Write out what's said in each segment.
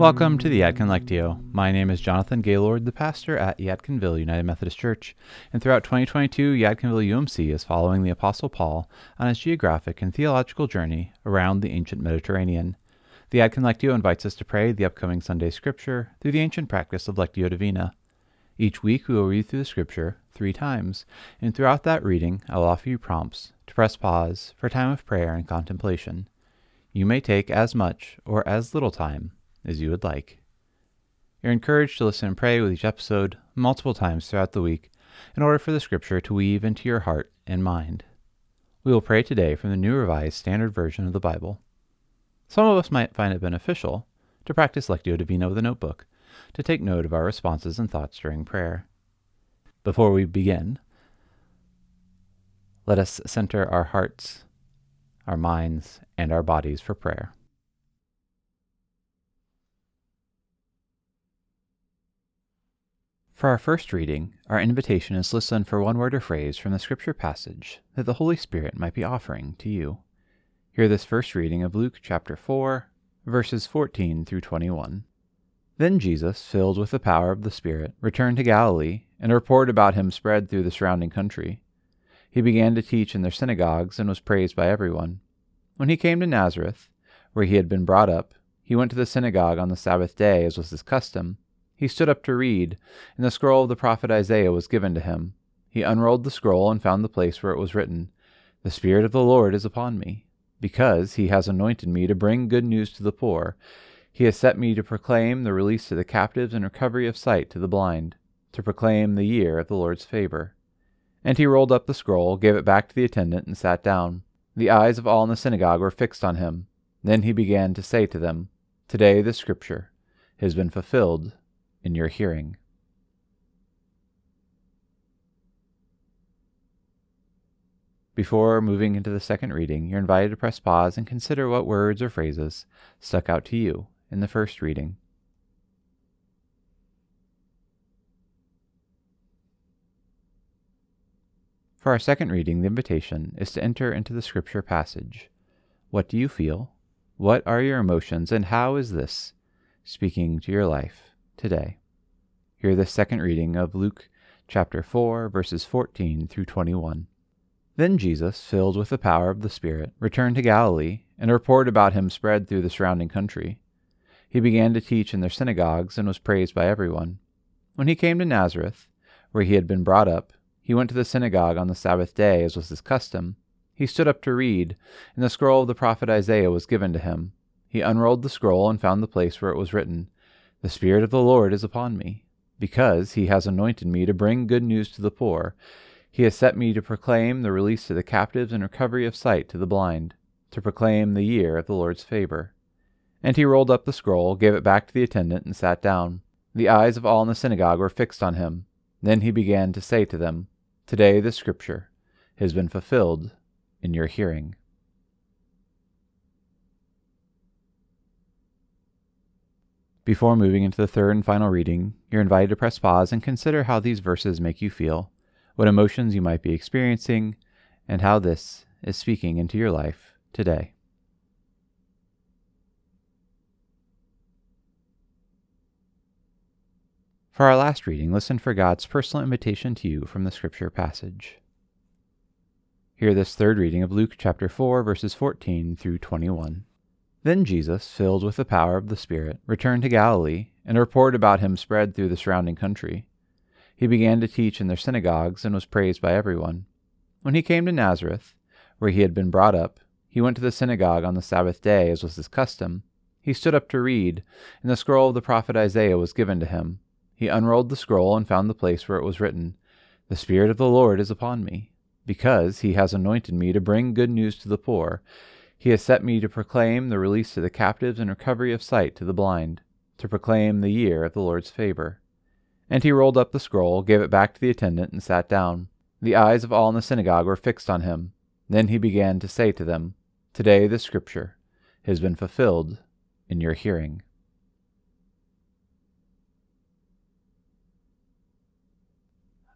Welcome to the Yadkin Lectio. My name is Jonathan Gaylord, the pastor at Yadkinville United Methodist Church, and throughout 2022, Yadkinville UMC is following the Apostle Paul on his geographic and theological journey around the ancient Mediterranean. The Yadkin Lectio invites us to pray the upcoming Sunday scripture through the ancient practice of Lectio Divina. Each week, we will read through the scripture three times, and throughout that reading, I will offer you prompts to press pause for time of prayer and contemplation. You may take as much or as little time as you would like. You're encouraged to listen and pray with each episode multiple times throughout the week in order for the scripture to weave into your heart and mind. We will pray today from the New Revised Standard Version of the Bible. Some of us might find it beneficial to practice Lectio Divina with a notebook to take note of our responses and thoughts during prayer. Before we begin, let us center our hearts, our minds, and our bodies for prayer. For our first reading, our invitation is listen for one word or phrase from the scripture passage that the Holy Spirit might be offering to you. Hear this first reading of Luke chapter 4, verses 14 through 21. Then Jesus, filled with the power of the Spirit, returned to Galilee, and a report about him spread through the surrounding country. He began to teach in their synagogues and was praised by everyone. When he came to Nazareth, where he had been brought up, he went to the synagogue on the Sabbath day, as was his custom he stood up to read, and the scroll of the prophet Isaiah was given to him. He unrolled the scroll and found the place where it was written, The Spirit of the Lord is upon me, because he has anointed me to bring good news to the poor. He has set me to proclaim the release to the captives and recovery of sight to the blind, to proclaim the year of the Lord's favor. And he rolled up the scroll, gave it back to the attendant, and sat down. The eyes of all in the synagogue were fixed on him. Then he began to say to them, Today the scripture has been fulfilled in your hearing. Before moving into the second reading, you're invited to press pause and consider what words or phrases stuck out to you in the first reading. For our second reading, the invitation is to enter into the scripture passage. What do you feel? What are your emotions? And how is this speaking to your life? Today. Hear the second reading of Luke chapter 4, verses 14 through 21. Then Jesus, filled with the power of the Spirit, returned to Galilee, and a report about him spread through the surrounding country. He began to teach in their synagogues and was praised by everyone. When he came to Nazareth, where he had been brought up, he went to the synagogue on the Sabbath day, as was his custom. He stood up to read, and the scroll of the prophet Isaiah was given to him. He unrolled the scroll and found the place where it was written, the Spirit of the Lord is upon me, because he has anointed me to bring good news to the poor. He has set me to proclaim the release to the captives and recovery of sight to the blind, to proclaim the year of the Lord's favor. And he rolled up the scroll, gave it back to the attendant, and sat down. The eyes of all in the synagogue were fixed on him. Then he began to say to them, Today the scripture has been fulfilled in your hearing. Before moving into the third and final reading, you're invited to press pause and consider how these verses make you feel, what emotions you might be experiencing, and how this is speaking into your life today. For our last reading, listen for God's personal invitation to you from the scripture passage. Hear this third reading of Luke chapter 4, verses 14 through 21. Then Jesus, filled with the power of the Spirit, returned to Galilee, and a report about him spread through the surrounding country. He began to teach in their synagogues and was praised by everyone. When he came to Nazareth, where he had been brought up, he went to the synagogue on the Sabbath day, as was his custom. He stood up to read, and the scroll of the prophet Isaiah was given to him. He unrolled the scroll and found the place where it was written, The Spirit of the Lord is upon me, because he has anointed me to bring good news to the poor. He has set me to proclaim the release to the captives and recovery of sight to the blind, to proclaim the year of the Lord's favor. And he rolled up the scroll, gave it back to the attendant, and sat down. The eyes of all in the synagogue were fixed on him. Then he began to say to them, Today the scripture has been fulfilled in your hearing.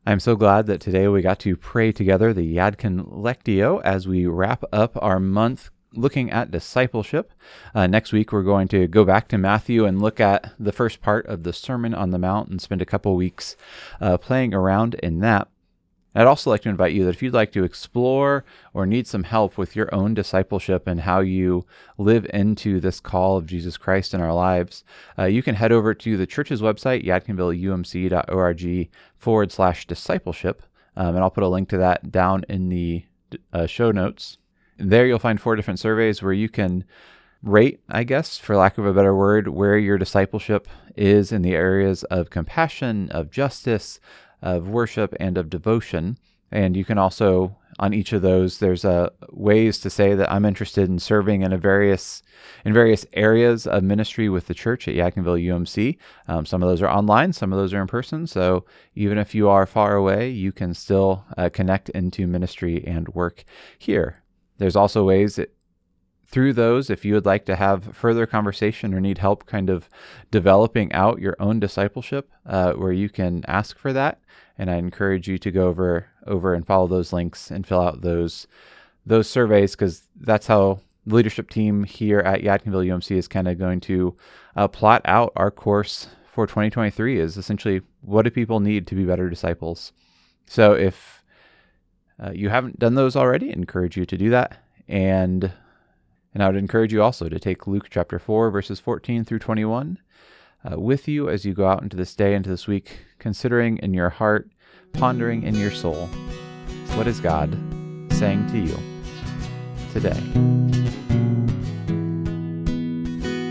I'm so glad that today we got to pray together the Yadkin Lectio as we wrap up our month looking at discipleship. Uh, next week, we're going to go back to Matthew and look at the first part of the Sermon on the Mount and spend a couple weeks uh, playing around in that. I'd also like to invite you that if you'd like to explore or need some help with your own discipleship and how you live into this call of Jesus Christ in our lives, uh, you can head over to the church's website, yadkinvilleumc.org forward slash discipleship. Um, and I'll put a link to that down in the uh, show notes. There you'll find four different surveys where you can rate, I guess, for lack of a better word, where your discipleship is in the areas of compassion, of justice, of worship, and of devotion. And you can also, on each of those, there's uh, ways to say that I'm interested in serving in a various in various areas of ministry with the church at Yadkinville UMC. Um, some of those are online, some of those are in person. So even if you are far away, you can still uh, connect into ministry and work here. There's also ways that through those, if you would like to have further conversation or need help kind of developing out your own discipleship, uh, where you can ask for that. And I encourage you to go over over and follow those links and fill out those those surveys because that's how the leadership team here at Yadkinville UMC is kind of going to uh, plot out our course for 2023 is essentially what do people need to be better disciples. So if uh, you haven't done those already, encourage you to do that. And and I would encourage you also to take Luke chapter 4, verses 14 through 21 uh, with you as you go out into this day, into this week, considering in your heart, pondering in your soul, what is God saying to you today?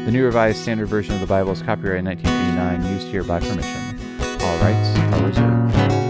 The New Revised Standard Version of the Bible is copyright 1989, used here by permission. All rights are reserved.